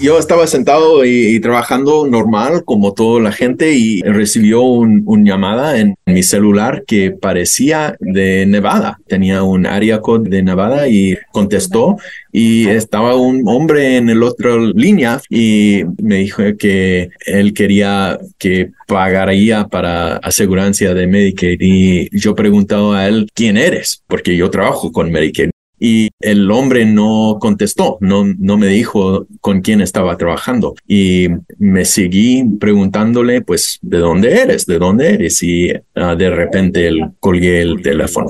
yo estaba sentado y, trabajando normal como toda la gente y recibió un, llamada en mi celular que parecía de Nevada. Tenía un área code de Nevada y contestó y estaba un hombre en el otro línea y me dijo que él quería que pagaría para asegurancia de Medicaid y yo preguntaba a él quién eres porque yo trabajo con Medicaid y el hombre no contestó, no, no me dijo con quién estaba trabajando y me seguí preguntándole pues de dónde eres, de dónde eres y ah, de repente él colgué el teléfono.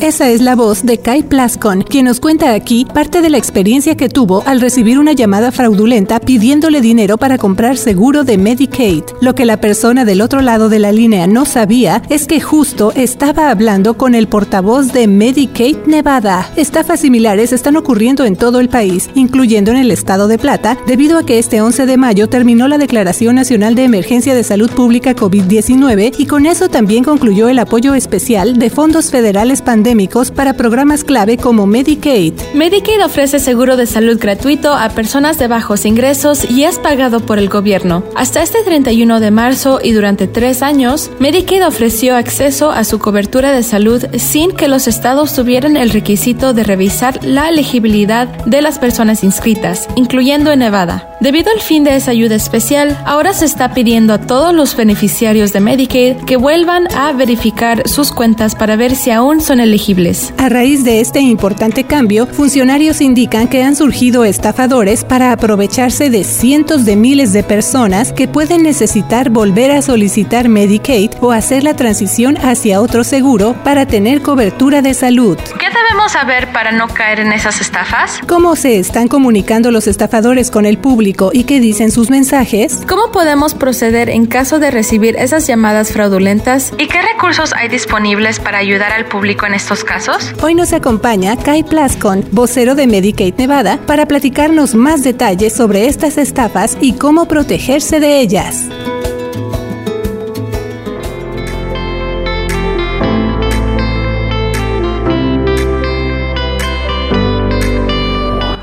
Esa es la voz de Kai Plascon, quien nos cuenta aquí parte de la experiencia que tuvo al recibir una llamada fraudulenta pidiéndole dinero para comprar seguro de Medicaid. Lo que la persona del otro lado de la línea no sabía es que justo estaba hablando con el portavoz de Medicaid Nevada. Estafas similares están ocurriendo en todo el país, incluyendo en el estado de Plata, debido a que este 11 de mayo terminó la Declaración Nacional de Emergencia de Salud Pública COVID-19 y con eso también concluyó el apoyo especial de fondos federales pandémicos para programas clave como Medicaid. Medicaid ofrece seguro de salud gratuito a personas de bajos ingresos y es pagado por el gobierno. Hasta este 31 de marzo y durante tres años, Medicaid ofreció acceso a su cobertura de salud sin que los estados tuvieran el requisito de revisar la elegibilidad de las personas inscritas, incluyendo en Nevada. Debido al fin de esa ayuda especial, ahora se está pidiendo a todos los beneficiarios de Medicaid que vuelvan a verificar sus cuentas para ver si aún son elegibles. A raíz de este importante cambio, funcionarios indican que han surgido estafadores para aprovecharse de cientos de miles de personas que pueden necesitar volver a solicitar Medicaid o hacer la transición hacia otro seguro para tener cobertura de salud. ¿Qué debemos saber para no caer en esas estafas? ¿Cómo se están comunicando los estafadores con el público? y qué dicen sus mensajes? ¿Cómo podemos proceder en caso de recibir esas llamadas fraudulentas? ¿Y qué recursos hay disponibles para ayudar al público en estos casos? Hoy nos acompaña Kai Plascon, vocero de Medicaid Nevada, para platicarnos más detalles sobre estas estafas y cómo protegerse de ellas.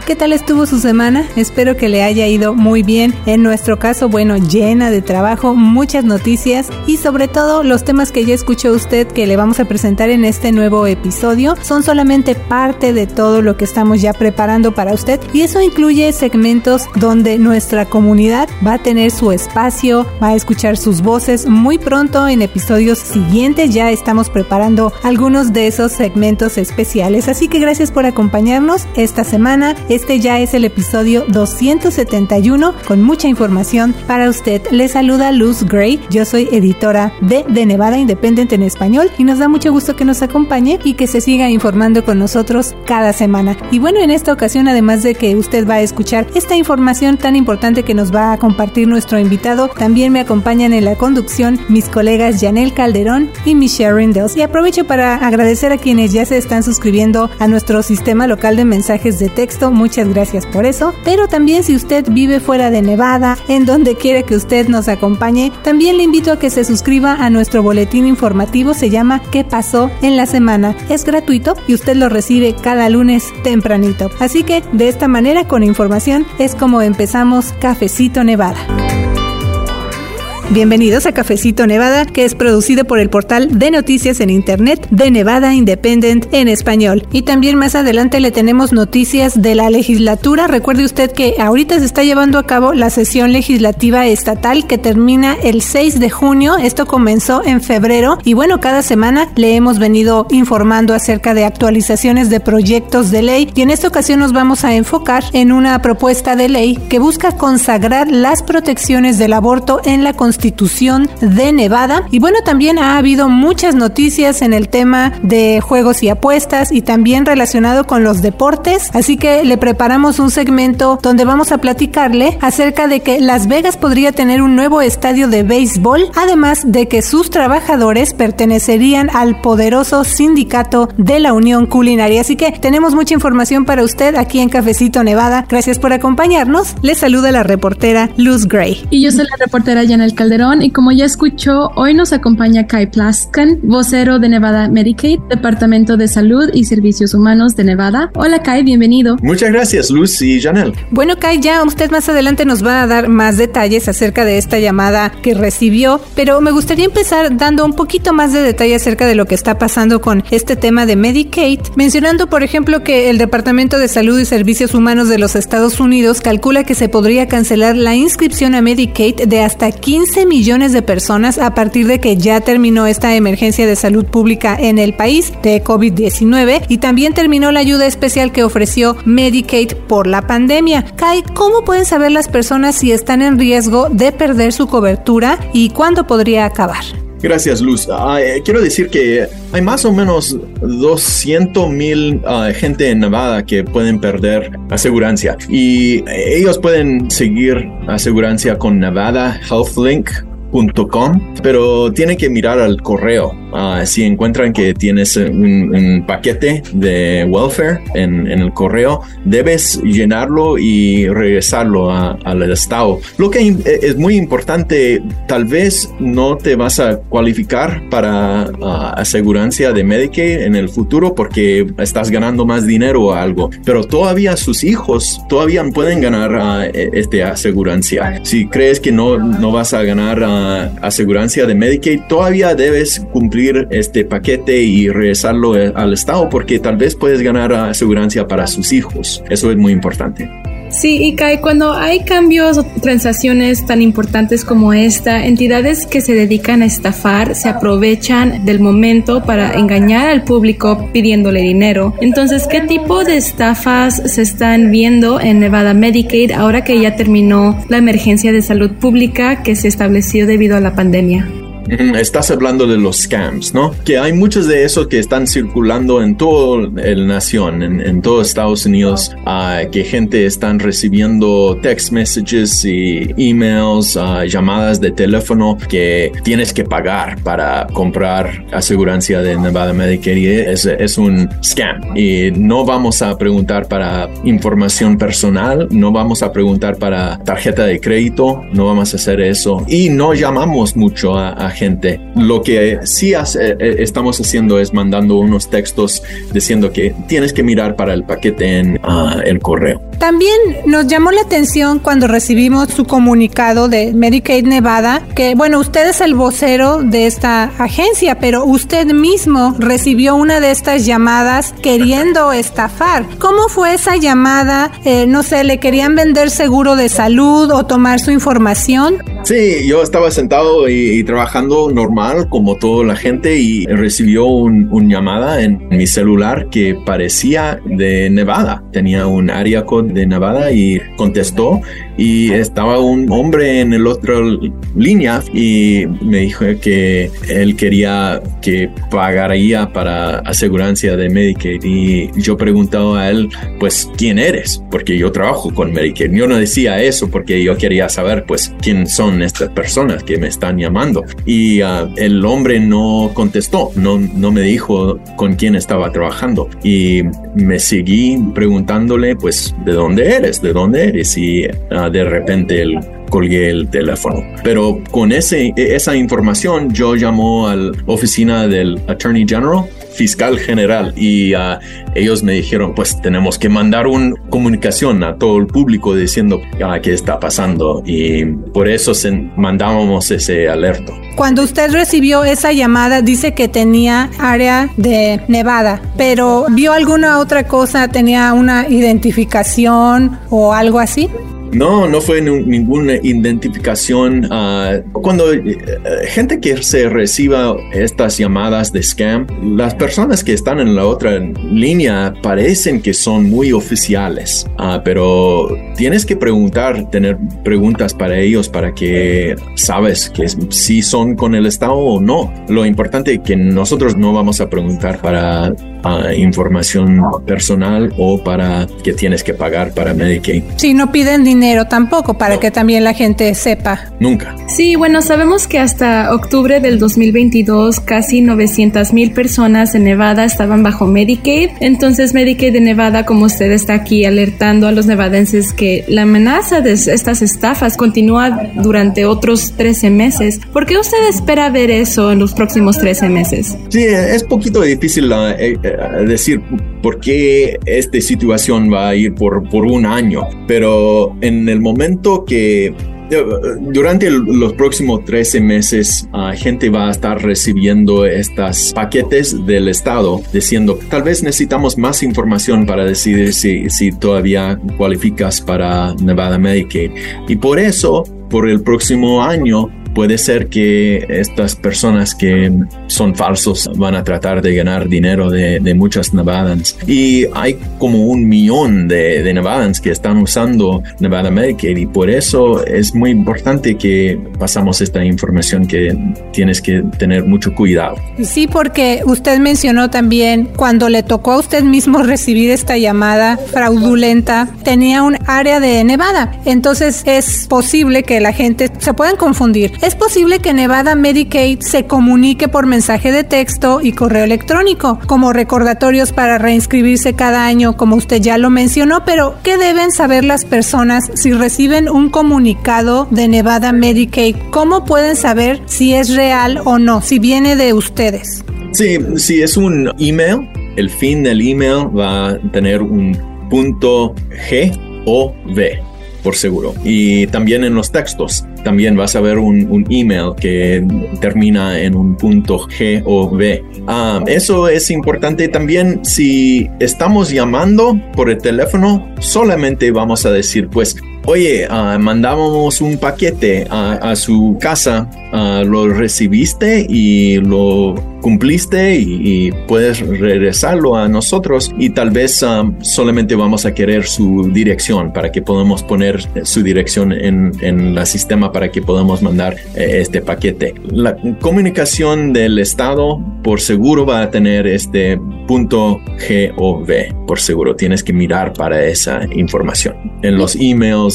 ¿Qué tal estuvo su semana? Espero que le haya ido muy bien. En nuestro caso, bueno, llena de trabajo, muchas noticias y sobre todo los temas que ya escuchó usted que le vamos a presentar en este nuevo episodio son solamente parte de todo lo que estamos ya preparando para usted y eso incluye segmentos donde nuestra comunidad va a tener su espacio, va a escuchar sus voces muy pronto en episodios siguientes. Ya estamos preparando algunos de esos segmentos especiales. Así que gracias por acompañarnos esta semana. Este ya es el episodio 271 con mucha información para usted. Le saluda Luz Gray. Yo soy editora de The Nevada Independent en español y nos da mucho gusto que nos acompañe y que se siga informando con nosotros cada semana. Y bueno, en esta ocasión, además de que usted va a escuchar esta información tan importante que nos va a compartir nuestro invitado, también me acompañan en la conducción mis colegas Janel Calderón y Michelle Rindels. Y aprovecho para agradecer a quienes ya se están suscribiendo a nuestro sistema local de mensajes de texto muchas gracias por eso. Pero también si usted vive fuera de Nevada, en donde quiere que usted nos acompañe, también le invito a que se suscriba a nuestro boletín informativo, se llama ¿Qué pasó en la semana? Es gratuito y usted lo recibe cada lunes tempranito. Así que de esta manera con información es como empezamos Cafecito Nevada. Bienvenidos a Cafecito Nevada, que es producido por el portal de noticias en Internet de Nevada Independent en español. Y también más adelante le tenemos noticias de la legislatura. Recuerde usted que ahorita se está llevando a cabo la sesión legislativa estatal que termina el 6 de junio. Esto comenzó en febrero y bueno, cada semana le hemos venido informando acerca de actualizaciones de proyectos de ley y en esta ocasión nos vamos a enfocar en una propuesta de ley que busca consagrar las protecciones del aborto en la Constitución Constitución de Nevada. Y bueno, también ha habido muchas noticias en el tema de juegos y apuestas y también relacionado con los deportes. Así que le preparamos un segmento donde vamos a platicarle acerca de que Las Vegas podría tener un nuevo estadio de béisbol, además de que sus trabajadores pertenecerían al poderoso sindicato de la Unión Culinaria. Así que tenemos mucha información para usted aquí en Cafecito Nevada. Gracias por acompañarnos. Les saluda la reportera Luz Gray. Y yo soy la reportera Janel Cal Calderón y como ya escuchó, hoy nos acompaña Kai Plaskan, vocero de Nevada Medicaid, Departamento de Salud y Servicios Humanos de Nevada. Hola Kai, bienvenido. Muchas gracias Luz y Janel. Bueno Kai, ya usted más adelante nos va a dar más detalles acerca de esta llamada que recibió, pero me gustaría empezar dando un poquito más de detalle acerca de lo que está pasando con este tema de Medicaid, mencionando por ejemplo que el Departamento de Salud y Servicios Humanos de los Estados Unidos calcula que se podría cancelar la inscripción a Medicaid de hasta 15 millones de personas a partir de que ya terminó esta emergencia de salud pública en el país de COVID-19 y también terminó la ayuda especial que ofreció Medicaid por la pandemia. Kai, ¿cómo pueden saber las personas si están en riesgo de perder su cobertura y cuándo podría acabar? Gracias, Luz. Ah, eh, quiero decir que hay más o menos 200 mil ah, gente en Nevada que pueden perder asegurancia y ellos pueden seguir asegurancia con Nevada HealthLink.com, pero tienen que mirar al correo Ah, si encuentran que tienes un, paquete de welfare en, el correo, debes llenarlo y regresarlo al estado. Lo que es muy importante, tal vez no te vas a cualificar para uh, asegurancia de Medicaid en el futuro porque estás ganando más dinero o algo, pero todavía sus hijos todavía pueden ganar uh, este asegurancia. Si crees que no, no vas a ganar asegurancia de Medicaid, todavía debes cumplir este paquete y regresarlo eh, al Estado porque tal vez puedes ganar asegurancia para sus hijos. Eso es muy importante. Sí, y Kai, cuando hay cambios o transacciones tan importantes como esta, entidades que se dedican a estafar se aprovechan del momento para engañar al público pidiéndole dinero. Entonces, ¿qué tipo de estafas se están viendo en Nevada Medicaid ahora que ya terminó la emergencia de salud pública que se estableció debido a la pandemia? Estás hablando de los scams, ¿no? Que hay muchos de esos que están circulando en toda la nación, en, en todo Estados Unidos, uh, que gente están recibiendo text messages y emails, uh, llamadas de teléfono que tienes que pagar para comprar asegurancia de Nevada Medicare. Es, es un scam y no vamos a preguntar para información personal, no vamos a preguntar para tarjeta de crédito, no vamos a hacer eso y no llamamos mucho a, a gente. Lo que sí hace, eh, estamos haciendo es mandando unos textos diciendo que tienes que mirar para el paquete en ah, el correo. También nos llamó la atención cuando recibimos su comunicado de Medicaid Nevada, que bueno, usted es el vocero de esta agencia, pero usted mismo recibió una de estas llamadas queriendo estafar. ¿Cómo fue esa llamada? Eh, no sé, ¿le querían vender seguro de salud o tomar su información? Sí, yo estaba sentado y trabajando normal como toda la gente y recibió una un llamada en mi celular que parecía de Nevada. Tenía un área code de Nevada y contestó y estaba un hombre en el otro línea y me dijo que él quería que pagaría para asegurancia de Medicaid y yo preguntaba a él pues quién eres porque yo trabajo con Medicaid. Yo no decía eso porque yo quería saber pues quién son estas personas que me están llamando. Y uh, el hombre no contestó no no me dijo con quién estaba trabajando. Y me seguí preguntándole pues de dónde eres de dónde eres y uh, de repente el, colgué el teléfono. Pero con ese, esa información yo llamó a la oficina del Attorney General fiscal general y uh, ellos me dijeron pues tenemos que mandar una comunicación a todo el público diciendo uh, qué está pasando y por eso se, mandábamos ese alerto. Cuando usted recibió esa llamada dice que tenía área de Nevada, pero ¿vio alguna otra cosa? ¿Tenía una identificación o algo así? No, no fue ninguna identificación. Ah, cuando eh, gente que se reciba estas llamadas de scam, las personas que están en la otra línea parecen que son muy oficiales, uh, pero tienes que preguntar, tener preguntas para ellos para que sabes que si son con el Estado o no. Lo importante es que nosotros no vamos a preguntar para información personal o para que tienes que pagar para Medicaid. Si no piden dinero dinero tampoco, para que también la gente sepa. Nunca. Sí, bueno, sabemos que hasta octubre del 2022 casi 900 mil personas en Nevada estaban bajo Medicaid. Entonces Medicaid de Nevada, como usted está aquí alertando a los nevadenses que la amenaza de estas estafas continúa durante otros 13 meses. ¿Por qué usted espera ver eso en los próximos 13 meses? Sí, es poquito difícil uh, eh, eh, decir por qué esta situación va a ir por, por un año, pero en el momento que durante los próximos 13 meses, uh, gente va a estar recibiendo estos paquetes del Estado diciendo, tal vez necesitamos más información para decidir si, si todavía cualificas para Nevada Medicaid. Y por eso, por el próximo año, puede ser que estas personas que son falsos van a tratar de ganar dinero de, muchas Nevadans. Y hay como un millón de, de, Nevadans que están usando Nevada Medicaid y por eso es muy importante que pasamos esta información que tienes que tener mucho cuidado. Sí, porque usted mencionó también cuando le tocó a usted mismo recibir esta llamada fraudulenta, tenía un área de Nevada. Entonces es posible que la gente se puedan confundir. Es posible que Nevada Medicaid se comunique por mensaje de texto y correo electrónico, como recordatorios para reinscribirse cada año, como usted ya lo mencionó, pero ¿qué deben saber las personas si reciben un comunicado de Nevada Medicaid? ¿Cómo pueden saber si es real o no, si viene de ustedes? Sí, si es un email, el fin del email va a tener un punto G o V por seguro. Y también en los textos, también vas a ver un, email que termina en un punto G o B. Ah, eso es importante también si estamos llamando por el teléfono, solamente vamos a decir pues oye, uh, mandamos un paquete a, su casa, ah, lo recibiste y lo cumpliste y, puedes regresarlo a nosotros y tal vez ah, solamente vamos a querer su dirección para que podamos poner su dirección en, el sistema para que podamos mandar eh, este paquete. La comunicación del Estado por seguro va a tener este punto GOV, por seguro tienes que mirar para esa información. En los emails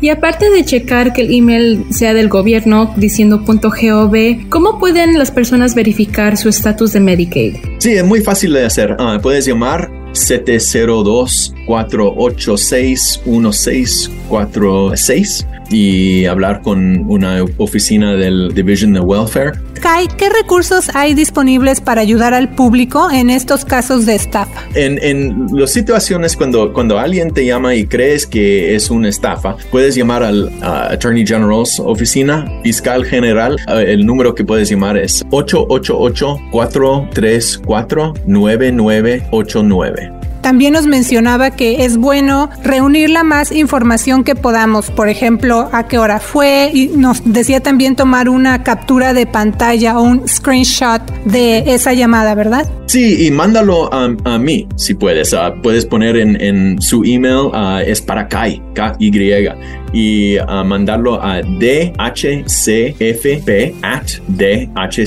y aparte de checar que el email sea del gobierno diciendo .gov, ¿cómo pueden las personas verificar su estatus de Medicaid? Sí, es muy fácil de hacer. Ah, puedes llamar 702-486-1646 y hablar con una oficina del Division de Welfare. Kai, ¿qué recursos hay disponibles para ayudar al público en estos casos de estafa? En, en las situaciones cuando, cuando alguien te llama y crees que es una estafa, puedes llamar al Attorney General's oficina, fiscal general. el número que puedes llamar es 888-434-9989. También nos mencionaba que es bueno reunir la más información que podamos, por ejemplo, a qué hora fue y nos decía también tomar una captura de pantalla o un screenshot de esa llamada, ¿verdad? Sí, y mándalo a, mí si puedes. Ah, puedes poner en, su email, uh, es para Kai, K-Y, y uh, mandarlo a dhcfp at dhcfp.nb.gov,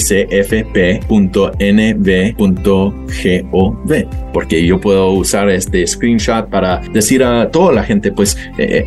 porque yo puedo usar este screenshot para decir a toda la gente, pues, eh,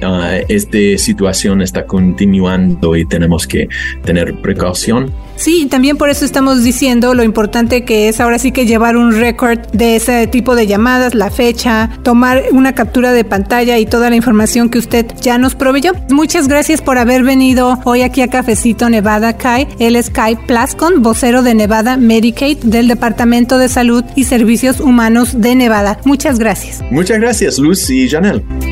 esta situación está continuando y tenemos que tener precaución Sí, también por eso estamos diciendo lo importante que es ahora sí que llevar un récord de ese tipo de llamadas, la fecha, tomar una captura de pantalla y toda la información que usted ya nos proveyó. Muchas gracias por haber venido hoy aquí a Cafecito Nevada Kai. Él es Kai Plascon, vocero de Nevada Medicaid del Departamento de Salud y Servicios Humanos de Nevada. Muchas gracias. Muchas gracias, Luz y Janelle.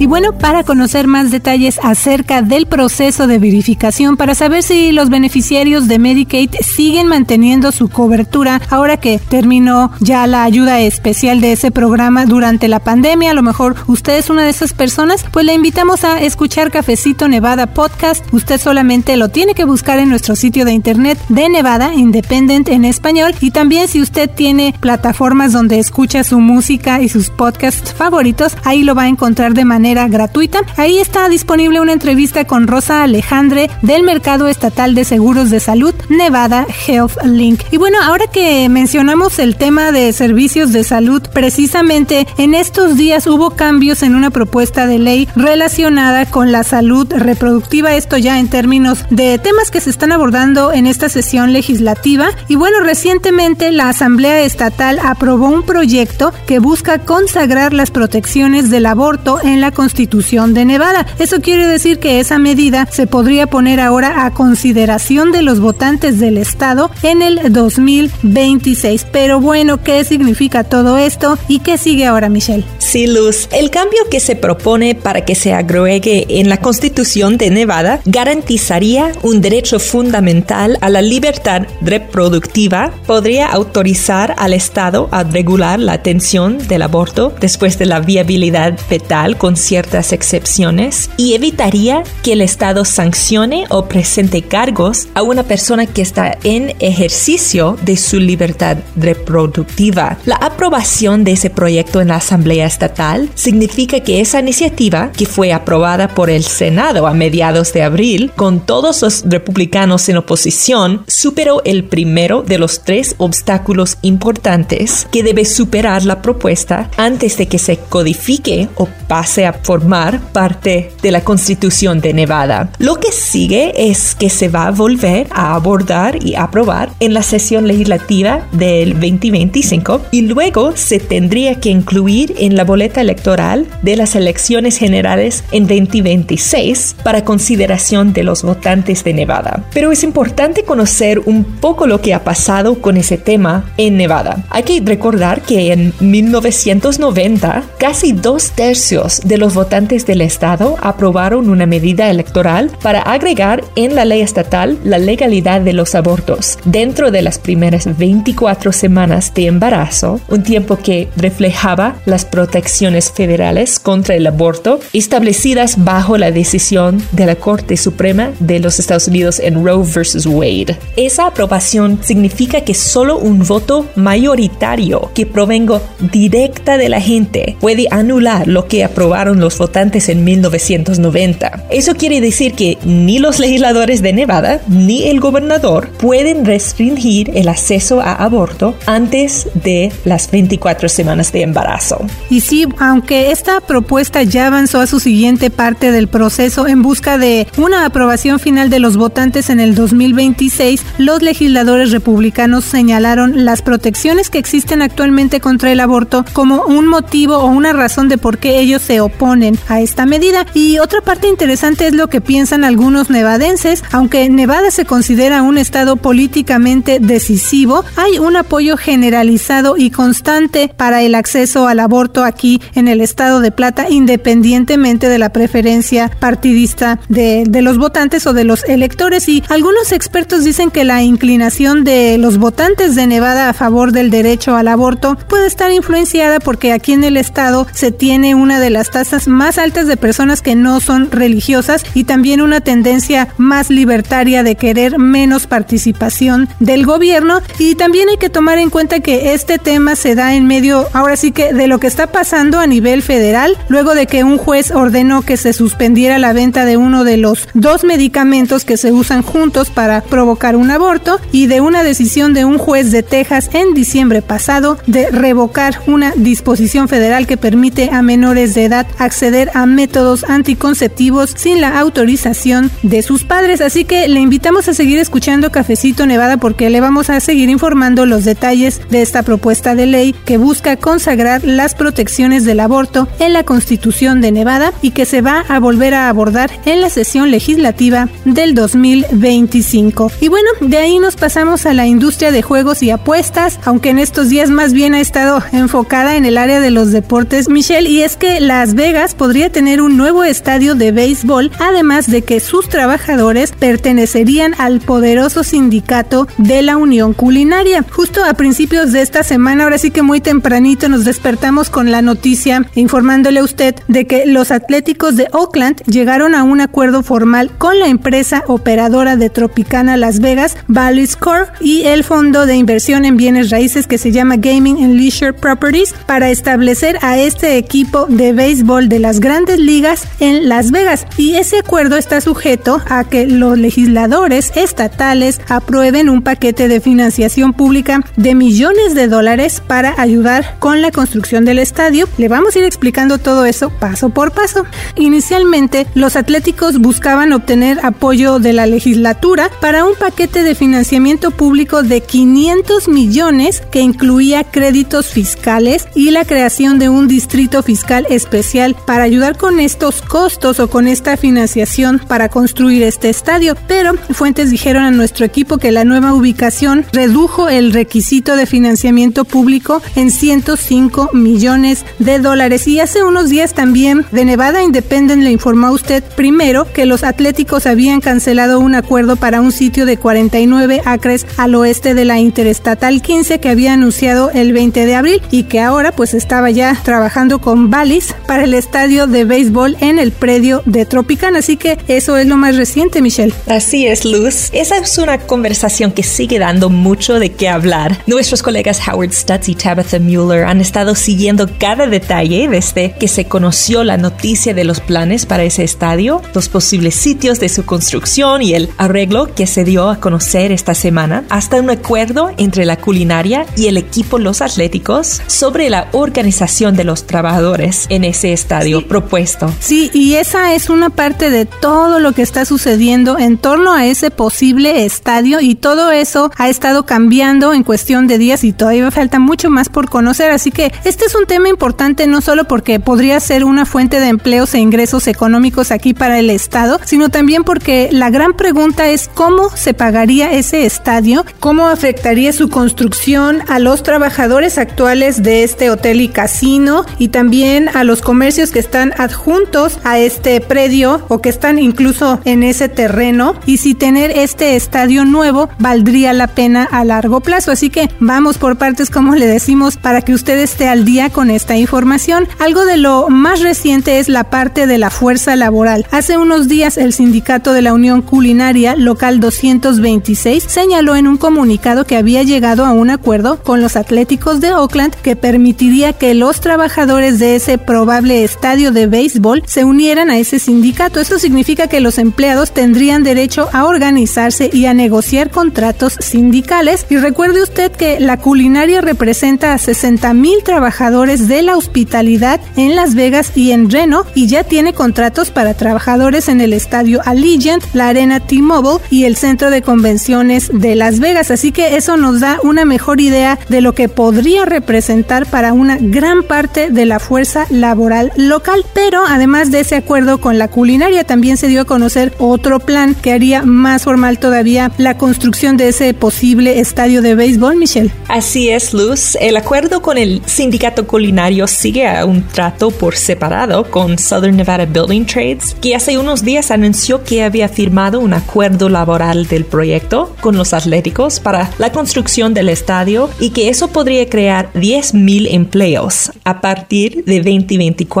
Y bueno, para conocer más detalles acerca del proceso de verificación, para saber si los beneficiarios de Medicaid siguen manteniendo su cobertura ahora que terminó ya la ayuda especial de ese programa durante la pandemia, a lo mejor usted es una de esas personas, pues le invitamos a escuchar Cafecito Nevada Podcast. Usted solamente lo tiene que buscar en nuestro sitio de internet de Nevada Independent en español y también si usted tiene plataformas donde escucha su música y sus podcasts favoritos, ahí lo va a encontrar de manera gratuita. Ahí está disponible una entrevista con Rosa Alejandre del Mercado Estatal de Seguros de Salud, Nevada Health Link. Y bueno, ahora que mencionamos el tema de servicios de salud, precisamente en estos días hubo cambios en una propuesta de ley relacionada con la salud reproductiva, esto ya en términos de temas que se están abordando en esta sesión legislativa. Y bueno, recientemente la Asamblea Estatal aprobó un proyecto que busca consagrar las protecciones del aborto en la Constitución de Nevada. Eso quiere decir que esa medida se podría poner ahora a consideración de los votantes del Estado en el 2026. Pero bueno, ¿qué significa todo esto y qué sigue ahora, Michelle? Sí, Luz. El cambio que se propone para que se agregue en la Constitución de Nevada garantizaría un derecho fundamental a la libertad reproductiva, podría autorizar al Estado a regular la atención del aborto después de la viabilidad fetal con ciertas excepciones y evitaría que el Estado sancione o presente cargos a una persona que está en ejercicio de su libertad reproductiva. La aprobación de ese proyecto en la Asamblea Estatal significa que esa iniciativa, que fue aprobada por el Senado a mediados de abril, con todos los republicanos en oposición, superó el primero de los tres obstáculos importantes que debe superar la propuesta antes de que se codifique o pase a formar parte de la Constitución de Nevada. Lo que sigue es que se va a volver a abordar y aprobar en la sesión legislativa del 2025 y luego se tendría que incluir en la boleta electoral de las elecciones generales en 2026 para consideración de los votantes de Nevada. Pero es importante conocer un poco lo que ha pasado con ese tema en Nevada. Hay que recordar que en 1990 casi dos tercios de los votantes del estado aprobaron una medida electoral para agregar en la ley estatal la legalidad de los abortos dentro de las primeras 24 semanas de embarazo, un tiempo que reflejaba las protecciones federales contra el aborto establecidas bajo la decisión de la Corte Suprema de los Estados Unidos en Roe vs. Wade. Esa aprobación significa que solo un voto mayoritario que provengo directa de la gente puede anular lo que aprobaron los votantes en 1990. Eso quiere decir que ni los legisladores de Nevada ni el gobernador pueden restringir el acceso a aborto antes de las 24 semanas de embarazo. Y sí, aunque esta propuesta ya avanzó a su siguiente parte del proceso en busca de una aprobación final de los votantes en el 2026, los legisladores republicanos señalaron las protecciones que existen actualmente contra el aborto como un motivo o una razón de por qué ellos se oponen a esta medida. Y otra parte interesante es lo que piensan algunos nevadenses. Aunque Nevada se considera un estado políticamente decisivo, hay un apoyo generalizado y constante para el acceso al aborto aquí en el estado de Plata, independientemente de la preferencia partidista de, de los votantes o de los electores. Y algunos expertos dicen que la inclinación de los votantes de Nevada a favor del derecho al aborto puede estar influenciada porque aquí en el estado se tiene una de las tasas más altas de personas que no son religiosas y también una tendencia más libertaria de querer menos participación del gobierno. Y también hay que tomar en cuenta que este tema se da en medio ahora sí que de lo que está pasando a nivel federal luego de que un juez ordenó que se suspendiera la venta de uno de los dos medicamentos que se usan juntos para provocar un aborto y de una decisión de un juez de Texas en diciembre pasado de revocar una disposición federal que permite a menores de edad acceder a métodos anticonceptivos sin la autorización de sus padres. Así que le invitamos a seguir escuchando Cafecito Nevada porque le vamos a seguir informando los detalles de esta propuesta de ley que busca consagrar las protecciones del aborto en la Constitución de Nevada y que se va a volver a abordar en la sesión legislativa del 2025. Y bueno, de ahí nos pasamos a la industria de juegos y apuestas, aunque en estos días más bien ha estado enfocada en el área de los deportes, Michelle, y es que Las Vegas podría tener un nuevo estadio de béisbol, además de que sus trabajadores pertenecerían al poderoso sindicato de la Unión Culinaria. Justo a principios de esta semana, ahora sí que muy tempranito nos despertamos con la noticia informándole a usted de que los Atléticos de Oakland llegaron a un acuerdo formal con la empresa operadora de Tropicana Las Vegas, Valley Score, y el fondo de inversión en bienes raíces que se llama Gaming and Leisure Properties para establecer a este equipo de béisbol de las grandes ligas en Las Vegas. Y ese acuerdo está sujeto a que los legisladores estatales aprueben un paquete de financiación pública de millones de dólares para ayudar con la construcción del estadio. Le vamos a ir explicando todo eso paso por paso. Inicialmente, los atléticos buscaban obtener apoyo de la legislatura para un paquete de financiamiento público de 500 millones que incluía créditos fiscales y la creación de un distrito fiscal especial para ayudar con estos costos o con esta financiación para construir este estadio. Pero fuentes dijeron a nuestro equipo que la nueva ubicación redujo el requisito de financiamiento público en 105 millones de dólares. Y hace unos días también de Nevada Independent le informó a usted primero que los atléticos habían cancelado un acuerdo para un sitio de 49 acres al oeste de la Interestatal 15 que había anunciado el 20 de abril y que ahora pues estaba ya trabajando con Balis para el estadio de béisbol en el predio de Tropicana. Así que eso es lo más reciente, Michelle. Así es, Luz. Esa es una conversación que sigue dando mucho de qué hablar. Nuestros colegas Howard Stutz y Tabitha Mueller han estado siguiendo cada detalle desde que se conoció la noticia de los planes para ese estadio, los posibles sitios de su construcción y el arreglo que se dio a conocer esta semana, hasta un acuerdo entre la culinaria y el equipo Los Atléticos sobre la organización de los trabajadores en ese estadio propuesto. Sí, y esa es una parte de todo lo que está sucediendo en torno a ese posible estadio y todo eso ha estado cambiando en cuestión de días y todavía falta mucho más por conocer, así que este es un tema importante no solo porque podría ser una fuente de empleos e ingresos económicos aquí para el estado, sino también porque la gran pregunta es cómo se pagaría ese estadio, cómo afectaría su construcción a los trabajadores actuales de este hotel y casino y también a los comercios que están adjuntos a este predio o que están incluso en ese terreno y si tener este estadio nuevo valdría la pena a largo plazo. Así que vamos por partes como le decimos para que usted esté al día con esta información. Algo de lo más reciente es la parte de la fuerza laboral. Hace unos días el sindicato de la Unión Culinaria Local 226 señaló en un comunicado que había llegado a un acuerdo con los Atléticos de Oakland que permitiría que los trabajadores de ese probable estadio de béisbol se unieran a ese sindicato. Esto significa que los empleados tendrían derecho a organizarse y a negociar contratos sindicales. Y recuerde usted que la culinaria representa a 60 mil trabajadores de la hospitalidad en Las Vegas y en Reno y ya tiene contratos para trabajadores en el estadio Allegiant, la arena T-Mobile y el centro de convenciones de Las Vegas. Así que eso nos da una mejor idea de lo que podría representar para una gran parte de la fuerza laboral local. Pero además de ese acuerdo con la culinaria, también se dio a conocer otro plan que haría más formal todavía la construcción de ese posible estadio de béisbol, Michelle. Así es, Luz. El acuerdo con el sindicato culinario sigue a un trato por separado con Southern Nevada Building Trades, que hace unos días anunció que había firmado un acuerdo laboral del proyecto con los atléticos para la construcción del estadio y que eso podría crear 10.000 empleos a partir de 2024.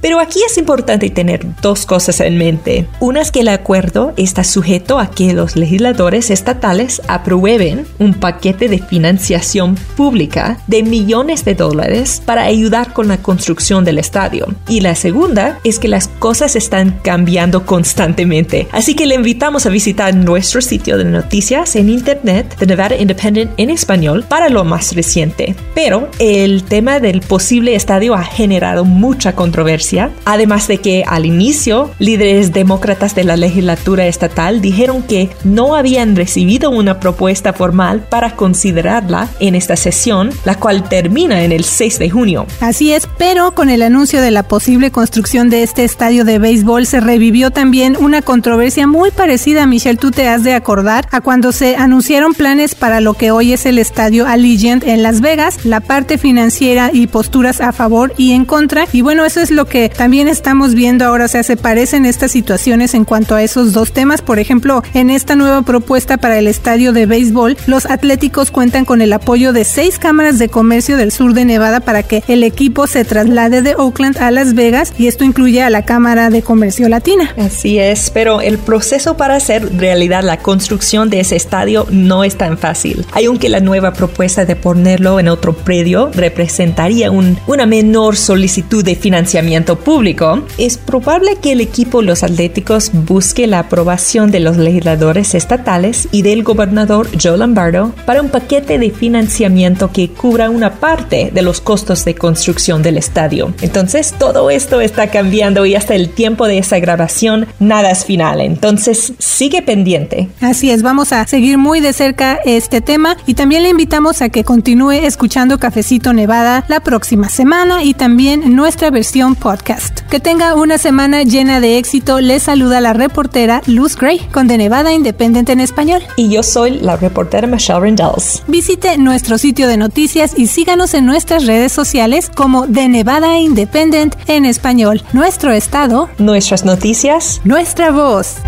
Pero aquí es importante tener dos cosas en mente. Una es que el acuerdo está sujeto a que los legisladores estatales aprueben un paquete de financiación pública de millones de dólares para ayudar con la construcción del estadio. Y la segunda es que las cosas están cambiando constantemente. Así que le invitamos a visitar nuestro sitio de noticias en internet de Nevada Independent en español para lo más reciente. Pero el tema del posible estadio ha generado mucha controversia, además de que al inicio líderes demócratas de la legislatura estatal dijeron que no habían recibido una propuesta formal para considerarla en esta sesión, la cual termina en el 6 de junio. Así es, pero con el anuncio de la posible construcción de este estadio de béisbol se revivió también una controversia muy parecida, Michelle, tú te has de acordar, a cuando se anunciaron planes para lo que hoy es el estadio Allegiant en Las Vegas, la parte financiera y posturas a favor y en contra. Y bueno, eso es lo que también estamos viendo ahora, o sea, se parecen estas situaciones en cuanto a esos dos temas. Por ejemplo, en esta nueva propuesta para el estadio de béisbol, los atléticos cuentan con el apoyo de seis cámaras de comercio del sur de Nevada para que el equipo se traslade de Oakland a Las Vegas y esto incluye a la Cámara de Comercio Latina. Así es, pero el proceso para hacer realidad la construcción de ese estadio no es tan fácil. Aunque la nueva propuesta de ponerlo en otro predio representaría un, una menor solicitud de financiamiento público, es probable que el equipo Los Atléticos busque la aprobación de los legisladores estatales y del gobernador Joe Lombardo para un paquete de financiamiento que cubra una parte de los costos de construcción del estadio. Entonces, todo esto está cambiando y hasta el tiempo de esa grabación nada es final. Entonces, sigue pendiente. Así es, vamos a seguir muy de cerca este tema y también le invitamos a que continúe escuchando Cafecito Nevada la próxima semana y también nuestra versión podcast. Que tenga una semana llena de éxito. Les saluda la reportera Luz Gray con De Nevada Independiente en español. Y yo soy la reportera Michelle Rendells. Visite nuestro sitio de noticias y síganos en nuestras redes sociales como De Nevada Independent en español. Nuestro estado, nuestras noticias, nuestra voz.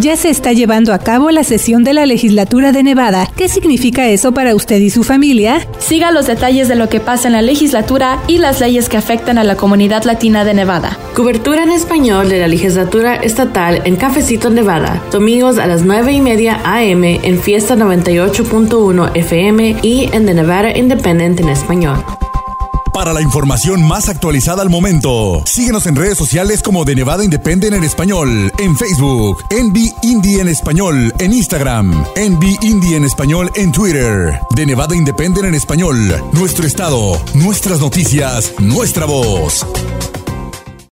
Ya se está llevando a cabo la sesión de la legislatura de Nevada. ¿Qué significa eso para usted y su familia? Siga los detalles de lo que pasa en la legislatura y las leyes que afectan a la comunidad latina de Nevada. Cobertura en español de la legislatura estatal en Cafecito Nevada, domingos a las 9 y media AM en Fiesta 98.1 FM y en The Nevada Independent en español. Para la información más actualizada al momento, síguenos en redes sociales como de Nevada Independent en español, en Facebook, Envy Indie en español, en Instagram, Envy Indie en español en Twitter, de Nevada Independent en español, nuestro estado, nuestras noticias, nuestra voz.